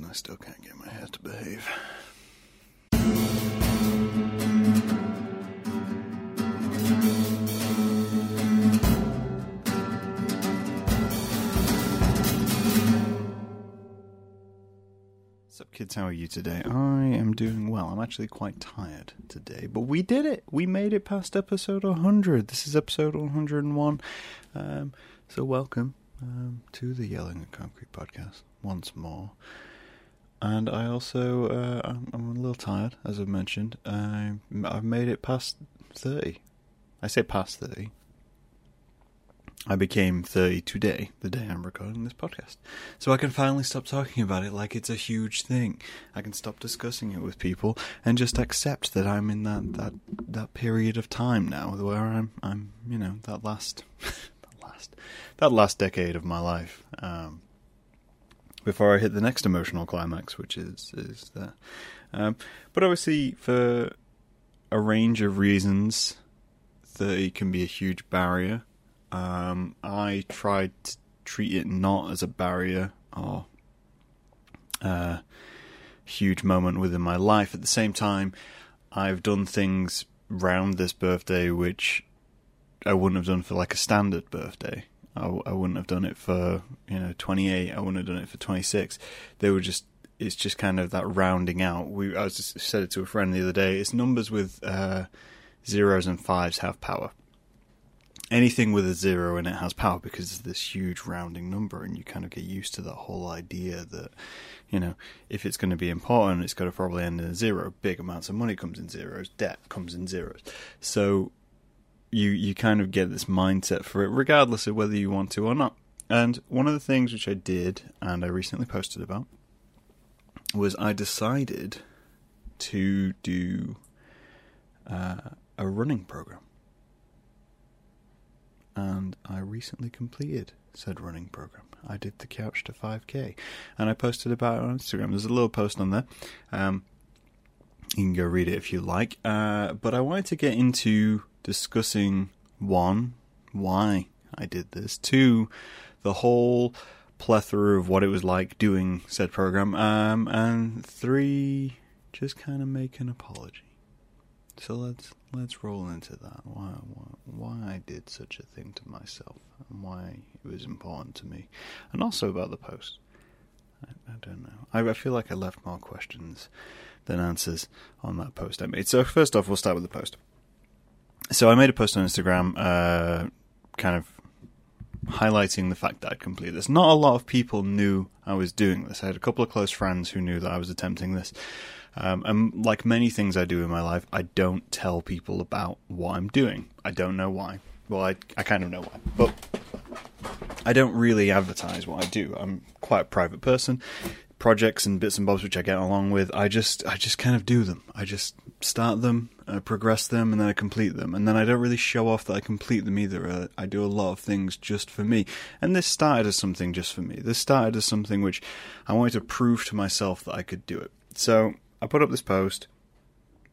30 years and I still can't get my hair to behave. What's up, kids? How are you today? I am doing well. I'm actually quite tired today, but we did it. We made it past episode 100. This is episode 101. Um, so, welcome um, to the Yelling at Concrete podcast once more. And I also, uh, I'm, I'm, a little tired, as I've mentioned. I, I've made it past 30. I say past 30. I became 30 today, the day I'm recording this podcast. So I can finally stop talking about it like it's a huge thing. I can stop discussing it with people and just accept that I'm in that, that, that period of time now where I'm, I'm, you know, that last, that last, that last decade of my life. Um, before I hit the next emotional climax, which is is that. Um, but obviously, for a range of reasons, thirty can be a huge barrier. Um, I tried to treat it not as a barrier or a huge moment within my life. At the same time, I've done things round this birthday which I wouldn't have done for like a standard birthday. I, I wouldn't have done it for you know 28. I wouldn't have done it for 26. They were just it's just kind of that rounding out. We I just said it to a friend the other day. It's numbers with uh, zeros and fives have power. Anything with a zero in it has power because it's this huge rounding number, and you kind of get used to that whole idea that you know if it's going to be important, it's got to probably end in a zero. Big amounts of money comes in zeros, debt comes in zeros. So you you kind of get this mindset for it, regardless of whether you want to or not. And one of the things which I did, and I recently posted about, was I decided to do uh, a running program, and I recently completed said running program. I did the couch to 5k, and I posted about it on Instagram. There's a little post on there. Um, you can go read it if you like. Uh, but I wanted to get into discussing one, why I did this, two, the whole plethora of what it was like doing said program, um, and three, just kind of make an apology. So let's let's roll into that. Why, why why I did such a thing to myself, and why it was important to me, and also about the post. I, I don't know. I, I feel like I left more questions than answers on that post I made. So first off, we'll start with the post. So I made a post on Instagram, uh, kind of highlighting the fact that I'd completed this. Not a lot of people knew I was doing this. I had a couple of close friends who knew that I was attempting this. Um, and like many things I do in my life, I don't tell people about what I'm doing. I don't know why. Well, I, I kind of know why, but I don't really advertise what I do. I'm quite a private person projects and bits and bobs which I get along with, I just I just kind of do them. I just start them, I progress them, and then I complete them. And then I don't really show off that I complete them either. Uh, I do a lot of things just for me. And this started as something just for me. This started as something which I wanted to prove to myself that I could do it. So I put up this post,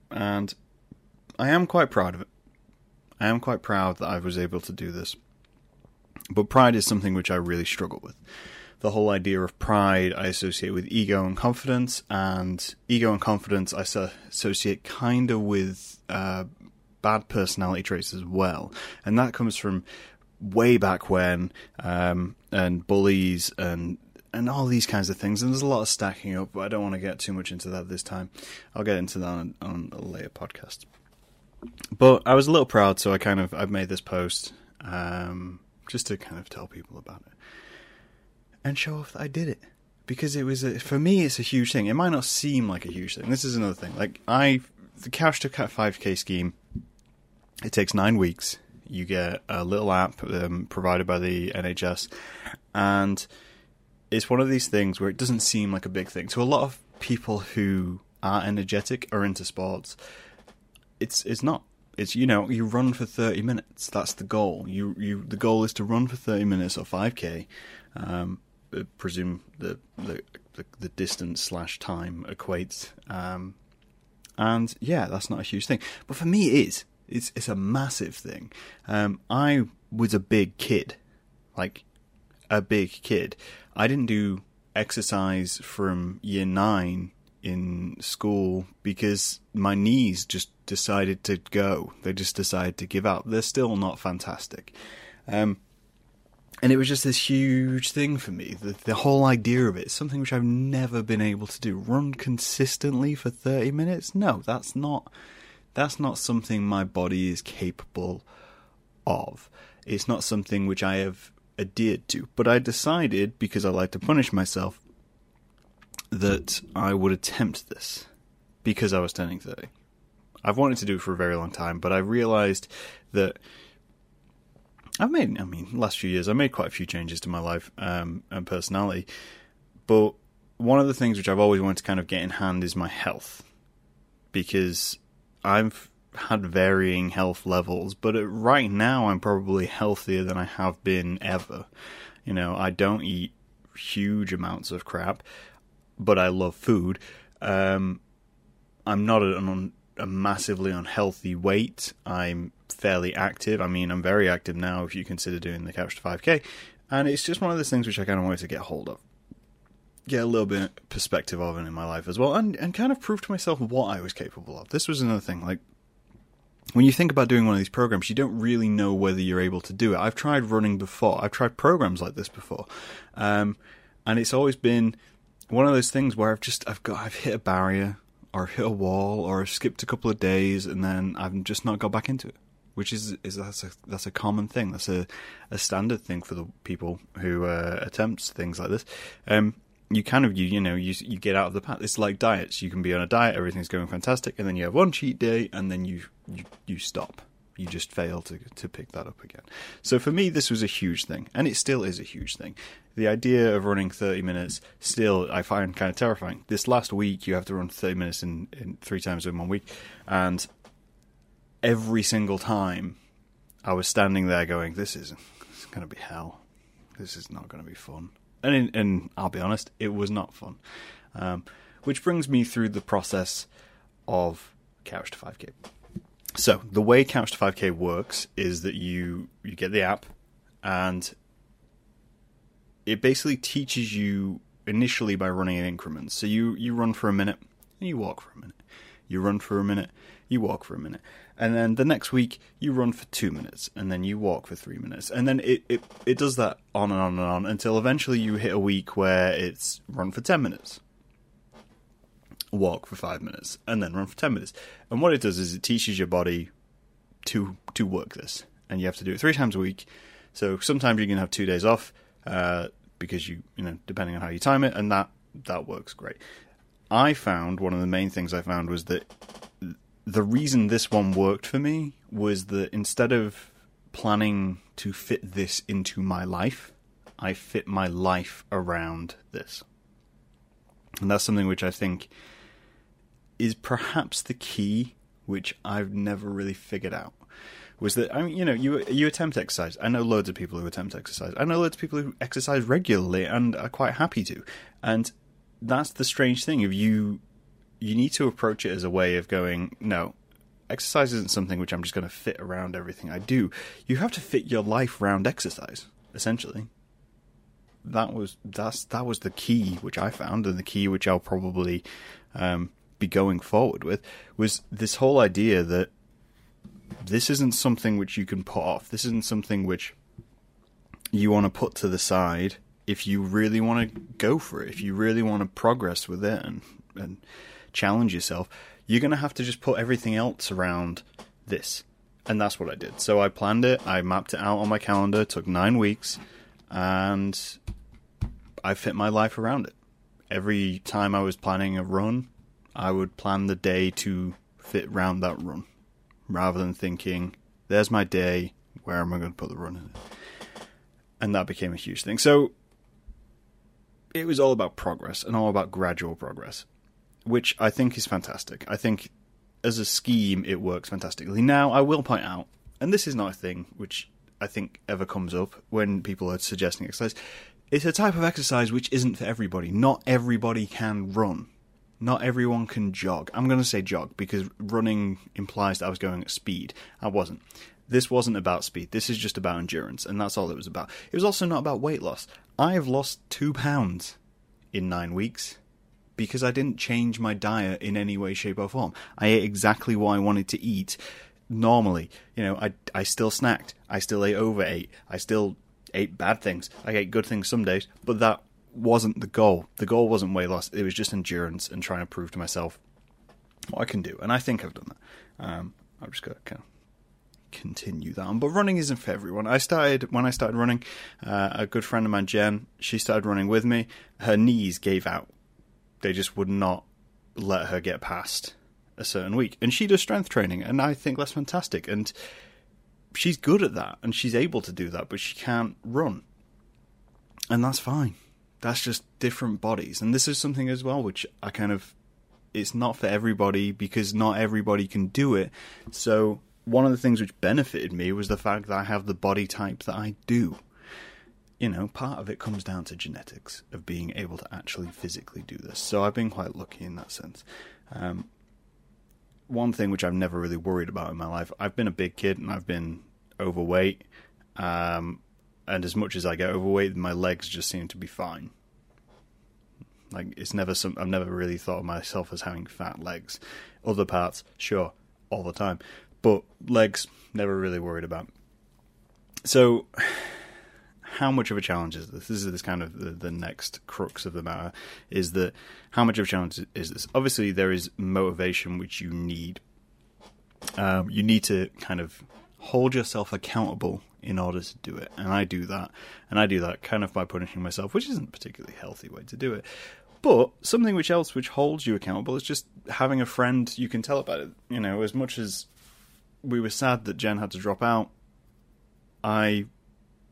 and I am quite proud of it. I am quite proud that I was able to do this. But pride is something which I really struggle with the whole idea of pride I associate with ego and confidence, and ego and confidence I associate kind of with uh, bad personality traits as well, and that comes from way back when, um, and bullies and and all these kinds of things. And there's a lot of stacking up, but I don't want to get too much into that this time. I'll get into that on, on a later podcast. But I was a little proud, so I kind of I've made this post um, just to kind of tell people about it and show off that I did it. Because it was a, for me, it's a huge thing. It might not seem like a huge thing. This is another thing. Like I, the Couch to Cat 5K scheme, it takes nine weeks. You get a little app um, provided by the NHS, and it's one of these things where it doesn't seem like a big thing. To a lot of people who are energetic or into sports, it's it's not. It's you know you run for thirty minutes. That's the goal. You you the goal is to run for thirty minutes or five k. Um, presume the the, the, the distance slash time equates. Um, and yeah, that's not a huge thing, but for me, it is. It's it's a massive thing. Um, I was a big kid, like a big kid. I didn't do exercise from year nine in school because my knees just decided to go. They just decided to give up. They're still not fantastic. Um, and it was just this huge thing for me. The, the whole idea of it, something which I've never been able to do. Run consistently for 30 minutes? No, that's not that's not something my body is capable of. It's not something which I have adhered to. But I decided, because I like to punish myself, that I would attempt this because I was turning 30. I've wanted to do it for a very long time, but I realized that I've made, I mean, last few years, I made quite a few changes to my life um, and personality. But one of the things which I've always wanted to kind of get in hand is my health. Because I've had varying health levels, but right now I'm probably healthier than I have been ever. You know, I don't eat huge amounts of crap, but I love food. Um, I'm not an, a massively unhealthy weight. I'm fairly active. I mean, I'm very active now if you consider doing the Couch to 5K. And it's just one of those things which I kind of wanted to get hold of. Get a little bit perspective of in my life as well, and, and kind of prove to myself what I was capable of. This was another thing. Like, when you think about doing one of these programs, you don't really know whether you're able to do it. I've tried running before, I've tried programs like this before. Um, and it's always been one of those things where I've just, I've got, I've hit a barrier or hit a wall or skipped a couple of days and then I've just not got back into it. Which is is that's a that's a common thing. That's a, a standard thing for the people who uh, attempt things like this. Um, you kind of you you know you you get out of the path. It's like diets. You can be on a diet, everything's going fantastic, and then you have one cheat day, and then you you, you stop. You just fail to to pick that up again. So for me, this was a huge thing, and it still is a huge thing the idea of running 30 minutes still I find kind of terrifying. This last week, you have to run 30 minutes in, in three times in one week, and every single time I was standing there going, "This is is going to be hell. This is not going to be fun." And in, and I'll be honest, it was not fun. Um, which brings me through the process of Couch to 5K. So the way Couch to 5K works is that you you get the app and it basically teaches you initially by running in increments. So you, you run for a minute and you walk for a minute. You run for a minute, you walk for a minute. And then the next week you run for two minutes and then you walk for three minutes. And then it, it, it does that on and on and on until eventually you hit a week where it's run for 10 minutes, walk for five minutes, and then run for 10 minutes. And what it does is it teaches your body to, to work this. And you have to do it three times a week. So sometimes you can have two days off uh, because you you know depending on how you time it, and that that works great. I found one of the main things I found was that the reason this one worked for me was that instead of planning to fit this into my life, I fit my life around this. And that's something which I think is perhaps the key which I've never really figured out was that I mean, you know you you attempt exercise. I know loads of people who attempt exercise. I know loads of people who exercise regularly and are quite happy to. And that's the strange thing of you you need to approach it as a way of going no exercise isn't something which I'm just going to fit around everything I do. You have to fit your life around exercise essentially. That was that's that was the key which I found and the key which I'll probably um, be going forward with was this whole idea that this isn't something which you can put off. This isn't something which you want to put to the side if you really want to go for it. If you really want to progress with it and, and challenge yourself, you're going to have to just put everything else around this. And that's what I did. So I planned it, I mapped it out on my calendar, took nine weeks, and I fit my life around it. Every time I was planning a run, I would plan the day to fit round that run rather than thinking, there's my day, where am I going to put the run in? And that became a huge thing. So it was all about progress and all about gradual progress, which I think is fantastic. I think as a scheme, it works fantastically. Now, I will point out, and this is not a thing which I think ever comes up when people are suggesting exercise. It's a type of exercise which isn't for everybody. Not everybody can run not everyone can jog. I'm going to say jog because running implies that I was going at speed. I wasn't. This wasn't about speed. This is just about endurance, and that's all it was about. It was also not about weight loss. I have lost two pounds in nine weeks because I didn't change my diet in any way, shape, or form. I ate exactly what I wanted to eat normally. You know, I, I still snacked. I still ate overate. I still ate bad things. I ate good things some days, but that wasn't the goal. The goal wasn't weight loss. It was just endurance and trying to prove to myself what I can do. And I think I've done that. Um, I've just got to kind of continue that. But running isn't for everyone. I started when I started running. Uh, a good friend of mine, Jen, she started running with me. Her knees gave out. They just would not let her get past a certain week, and she does strength training, and I think that's fantastic. And she's good at that, and she's able to do that, but she can't run, and that's fine. That's just different bodies, and this is something as well which I kind of it's not for everybody because not everybody can do it. So one of the things which benefited me was the fact that I have the body type that I do. You know, part of it comes down to genetics of being able to actually physically do this. So I've been quite lucky in that sense. Um, one thing which I've never really worried about in my life, I've been a big kid and I've been overweight. Um, and as much as I get overweight, my legs just seem to be fine. Like it's never some. I've never really thought of myself as having fat legs. Other parts, sure, all the time, but legs never really worried about. So, how much of a challenge is this? This is this kind of the, the next crux of the matter. Is that how much of a challenge is this? Obviously, there is motivation which you need. Um, you need to kind of hold yourself accountable in order to do it. And I do that. And I do that kind of by punishing myself, which isn't a particularly healthy way to do it. But something which else which holds you accountable is just having a friend you can tell about it. You know, as much as we were sad that Jen had to drop out, I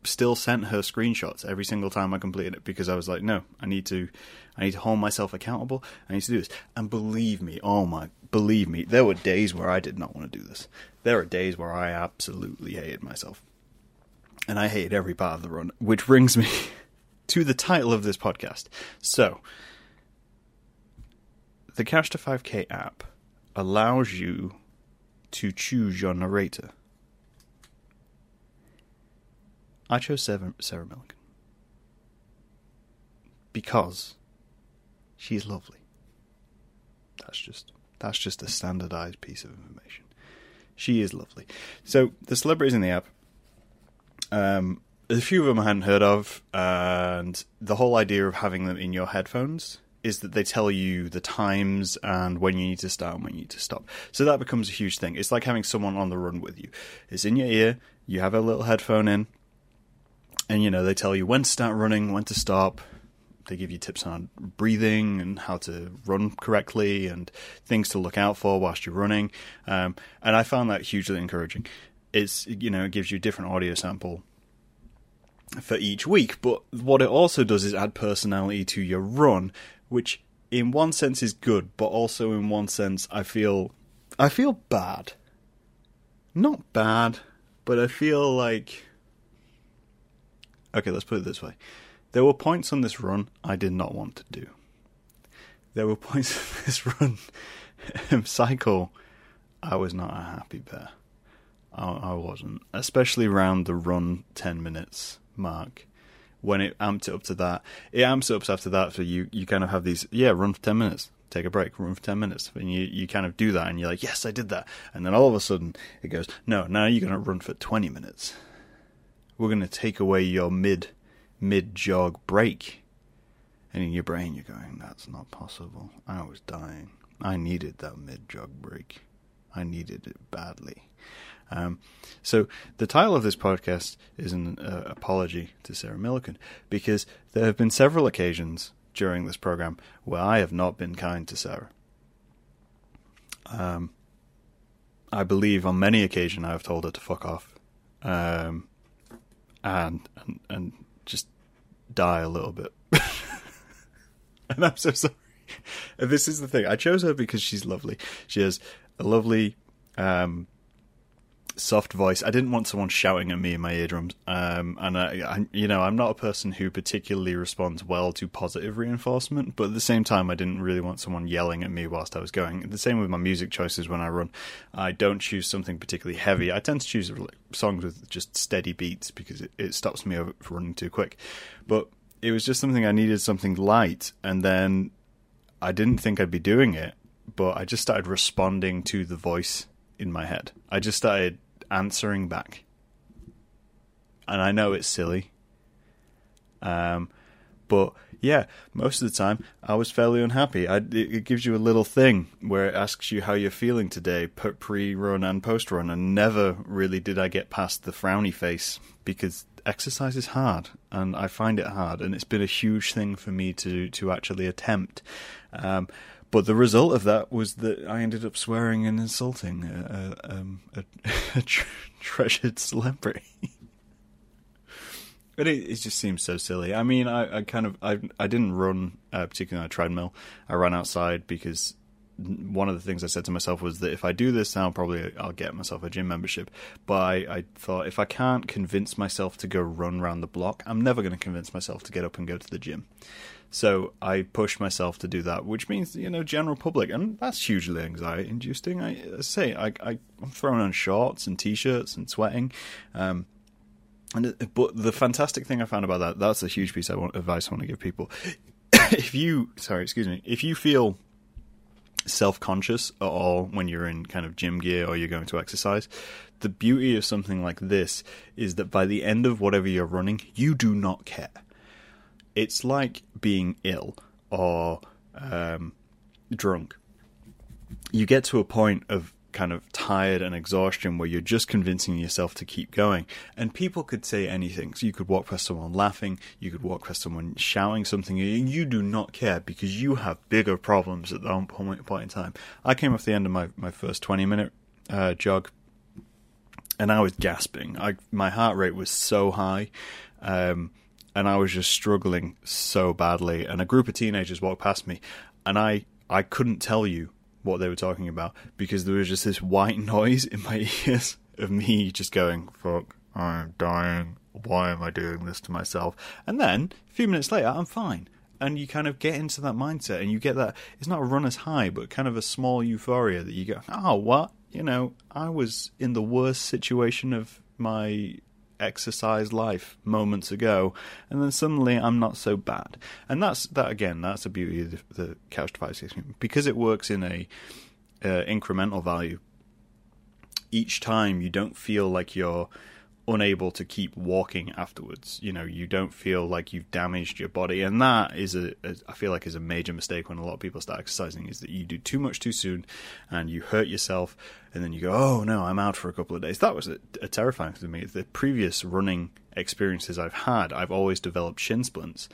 still sent her screenshots every single time I completed it because I was like, no, I need to I need to hold myself accountable. I need to do this. And believe me, oh my believe me, there were days where I did not want to do this. There are days where I absolutely hated myself and I hated every part of the run, which brings me to the title of this podcast. So, the Couch to 5K app allows you to choose your narrator. I chose Sarah, Sarah Millican because she's lovely. That's just that's just a standardized piece of information. She is lovely. So the celebrities in the app um, a few of them I hadn't heard of, and the whole idea of having them in your headphones is that they tell you the times and when you need to start and when you need to stop. So that becomes a huge thing. It's like having someone on the run with you. It's in your ear, you have a little headphone in, and you know, they tell you when to start running, when to stop. They give you tips on breathing and how to run correctly and things to look out for whilst you're running. Um, and I found that hugely encouraging it's you know it gives you a different audio sample for each week. But what it also does is add personality to your run, which in one sense is good, but also in one sense I feel I feel bad. Not bad, but I feel like Okay, let's put it this way. There were points on this run I did not want to do. There were points on this run cycle I was not a happy bear. I, I wasn't, especially around the run ten minutes mark. When it amped it up to that, it amps it up after that. So you, you kind of have these, yeah, run for ten minutes, take a break, run for 10 minutes. And you, you kind of do that and you're like, yes, I did that. And then all of a sudden it goes, no, now you're going to run for 20 minutes. We're going to take away your mid, mid jog break. And in your brain you're going, that's not possible. I was dying. I needed that mid jog break. I needed it badly. Um, so the title of this podcast is an uh, apology to Sarah Millican because there have been several occasions during this program where I have not been kind to Sarah. Um, I believe on many occasions I have told her to fuck off, um, and, and and just die a little bit. and I'm so sorry. This is the thing. I chose her because she's lovely. She has a lovely um, soft voice. I didn't want someone shouting at me in my eardrums. Um, and I, I, you know, I'm not a person who particularly responds well to positive reinforcement, but at the same time, I didn't really want someone yelling at me whilst I was going. The same with my music choices when I run. I don't choose something particularly heavy. I tend to choose songs with just steady beats because it, it stops me from running too quick. But it was just something I needed something light, and then I didn't think I'd be doing it, but I just started responding to the voice in my head. I just started answering back, and I know it's silly, um, but yeah, most of the time I was fairly unhappy. I, it, it, gives you a little thing where it asks you how you're feeling today, pre-run and post-run, and never really did I get past the frowny face because exercise is hard, and I find it hard, and it's been a huge thing for me to to actually attempt. Um, but the result of that was that I ended up swearing and insulting a, a, um, a, a treasured celebrity. But it, it just seems so silly. I mean, I, I kind of I I didn't run uh, particularly on a treadmill. I ran outside because one of the things I said to myself was that if I do this, I'll probably I'll get myself a gym membership. But I, I thought if I can't convince myself to go run around the block, I'm never going to convince myself to get up and go to the gym. So I pushed myself to do that, which means you know general public, and that's hugely anxiety inducing. I, I say I, I am throwing on shorts and t-shirts and sweating. Um, and but the fantastic thing I found about that that's a huge piece of advice I want to give people. if you sorry, excuse me, if you feel self conscious at all when you're in kind of gym gear or you're going to exercise, the beauty of something like this is that by the end of whatever you're running, you do not care. It's like being ill or um, drunk. You get to a point of kind of tired and exhaustion where you're just convincing yourself to keep going. And people could say anything. So you could walk past someone laughing, you could walk past someone shouting something, and you do not care because you have bigger problems at that point in time. I came off the end of my, my first 20 minute uh, jog and I was gasping. I, my heart rate was so high. Um, and I was just struggling so badly. And a group of teenagers walked past me, and I I couldn't tell you what they were talking about because there was just this white noise in my ears of me just going, fuck, I'm dying. Why am I doing this to myself? And then a few minutes later, I'm fine. And you kind of get into that mindset and you get that, it's not a runner's high, but kind of a small euphoria that you go, oh, what? You know, I was in the worst situation of my exercise life moments ago, and then suddenly I'm not so bad. And that's that again. That's the beauty of the, the couch to five six because it works in a uh, incremental value. Each time you don't feel like you're unable to keep walking afterwards. You know, you don't feel like you've damaged your body, and that is a, a I feel like is a major mistake when a lot of people start exercising is that you do too much too soon, and you hurt yourself, and then you go, oh no, I'm out for a couple of days. That was a, a terrifying to me. The previous running experiences I've had, I've always developed shin splints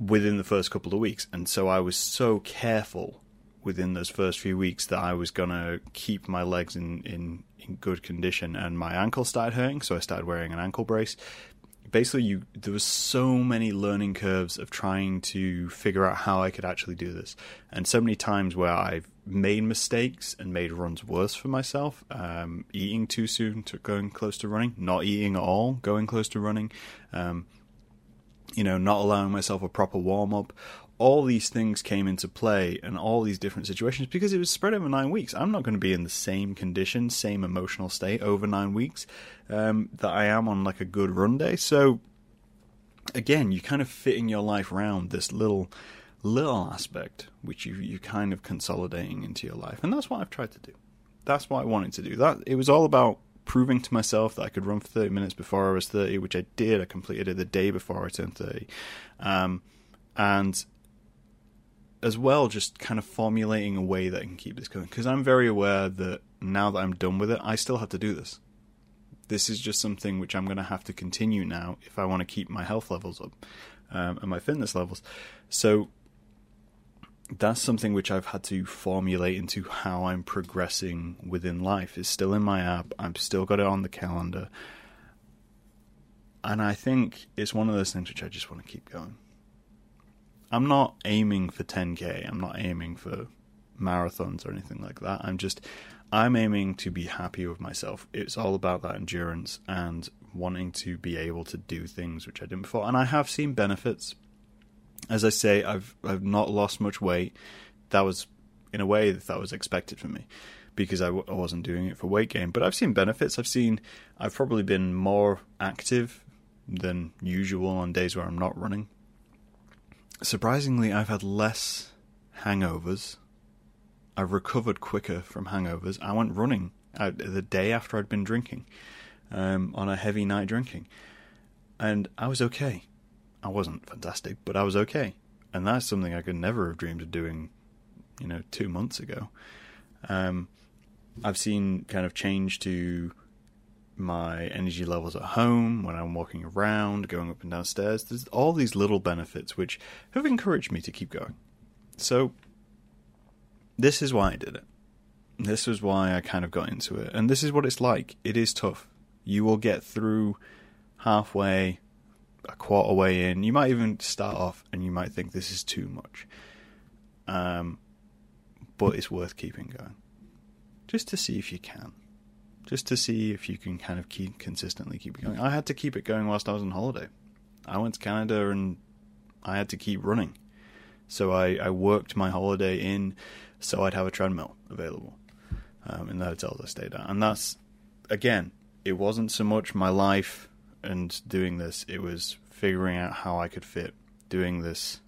within the first couple of weeks, and so I was so careful within those first few weeks that I was gonna keep my legs in in in good condition, and my ankle started hurting, so I started wearing an ankle brace. Basically, you there was so many learning curves of trying to figure out how I could actually do this, and so many times where I've made mistakes and made runs worse for myself. Um, eating too soon to going close to running, not eating at all, going close to running. Um, you know, not allowing myself a proper warm up, all these things came into play and all these different situations because it was spread over nine weeks. I'm not going to be in the same condition, same emotional state over nine weeks um, that I am on like a good run day. So again, you kind of fitting your life around this little little aspect which you you kind of consolidating into your life, and that's what I've tried to do. That's what I wanted to do. That it was all about proving to myself that I could run for 30 minutes before I was 30, which I did. I completed it the day before I turned 30. Um, and as well just kind of formulating a way that I can keep this going because I'm very aware that now that I'm done with it, I still have to do this. This is just something which I'm going to have to continue now if I want to keep my health levels up um, and my fitness levels. So that's something which I've had to formulate into how I'm progressing within life. It's still in my app. I've still got it on the calendar. And I think it's one of those things which I just want to keep going. I'm not aiming for 10k. I'm not aiming for marathons or anything like that. I'm just I'm aiming to be happy with myself. It's all about that endurance and wanting to be able to do things which I didn't before. And I have seen benefits. As I say, I've I've not lost much weight. That was in a way that was expected from me because I w- I wasn't doing it for weight gain. But I've seen benefits. I've seen I've probably been more active than usual on days where I'm not running surprisingly, I've had less hangovers. I've recovered quicker from hangovers. I went running the day after I'd been drinking um, on a heavy night drinking, and I was okay. I wasn't fantastic, but I was okay, and that's something I could never have dreamed of doing, you know, two months ago. Um, I've seen kind of change to my energy levels at home when I'm walking around, going up and down stairs. There's all these little benefits which have encouraged me to keep going. So, this is why I did it. This was why I kind of got into it. And this is what it's like. It is tough. You will get through halfway, a quarter way in. You might even start off and you might think this is too much. Um, but it's worth keeping going. Just to see if you can just to see if you can kind of keep consistently keep it going. I had to keep it going whilst I was on holiday. I went to Canada and I had to keep running. So I, I worked my holiday in so I'd have a treadmill available um, in the hotels I stayed at. And that's, again, it wasn't so much my life and doing this, it was figuring out how I could fit doing this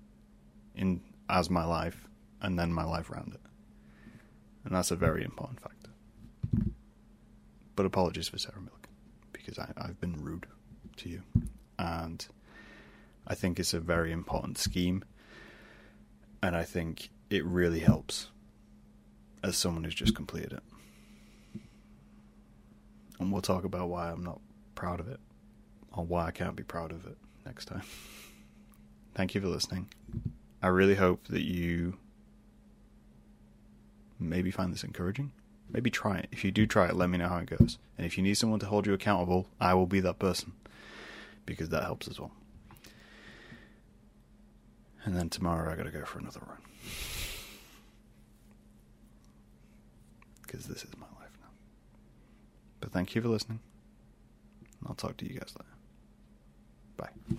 in as my life and then my life around it. And that's a very important factor. But apologies for Sarah Millican because I, I've been rude to you, and I think it's a very important scheme, and I think it really helps as someone who's just completed it. And we'll talk about why I'm not proud of it, or why I can't be proud of it next time. Thank you for listening. I really hope that you maybe find this encouraging maybe try it. If you do try it, let me know how it goes. And if you need someone to hold you accountable, I will be that person because that helps as well. And then tomorrow I got to go for another run. Because this is my life now. But thank you for listening. I'll talk to you guys later. Bye.